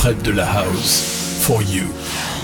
Fred de la House, for you.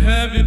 have you